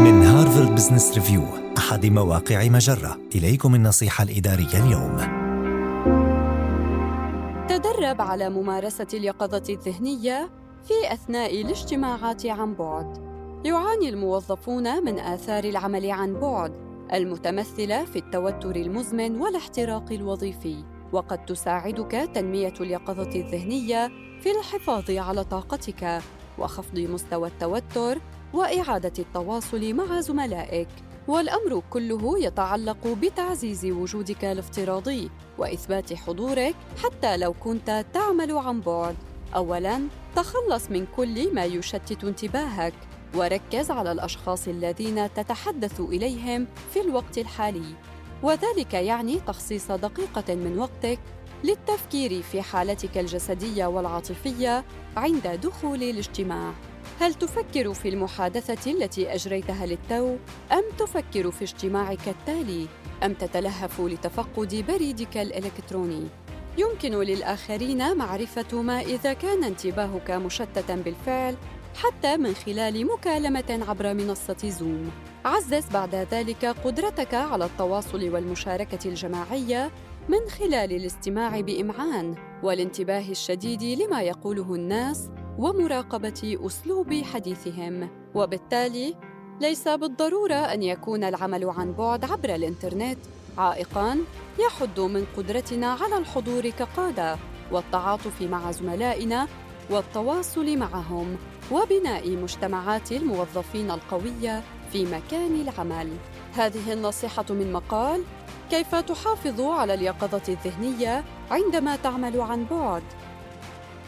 من هارفارد بزنس ريفيو أحد مواقع مجرة. إليكم النصيحة الإدارية اليوم. تدرب على ممارسة اليقظة الذهنية في أثناء الاجتماعات عن بعد. يعاني الموظفون من آثار العمل عن بعد المتمثلة في التوتر المزمن والاحتراق الوظيفي. وقد تساعدك تنمية اليقظة الذهنية في الحفاظ على طاقتك وخفض مستوى التوتر وإعادة التواصل مع زملائك. والأمر كله يتعلق بتعزيز وجودك الافتراضي وإثبات حضورك حتى لو كنت تعمل عن بعد. اولا تخلص من كل ما يشتت انتباهك. وركز على الأشخاص الذين تتحدث إليهم في الوقت الحالي. وذلك يعني تخصيص دقيقة من وقتك للتفكير في حالتك الجسدية والعاطفية عند دخول الاجتماع. هل تفكر في المحادثة التي أجريتها للتو أم تفكر في اجتماعك التالي أم تتلهف لتفقد بريدك الإلكتروني؟ يمكن للآخرين معرفة ما إذا كان انتباهك مشتتاً بالفعل حتى من خلال مكالمة عبر منصة زوم. عزز بعد ذلك قدرتك على التواصل والمشاركة الجماعية من خلال الاستماع بإمعان والانتباه الشديد لما يقوله الناس ومراقبة أسلوب حديثهم. وبالتالي ليس بالضرورة أن يكون العمل عن بعد عبر الإنترنت. عائقا يحد من قدرتنا على الحضور كقادة والتعاطف مع زملائنا والتواصل معهم وبناء مجتمعات الموظفين القوية في مكان العمل. هذه النصيحة من مقال كيف تحافظ على اليقظة الذهنية عندما تعمل عن بعد؟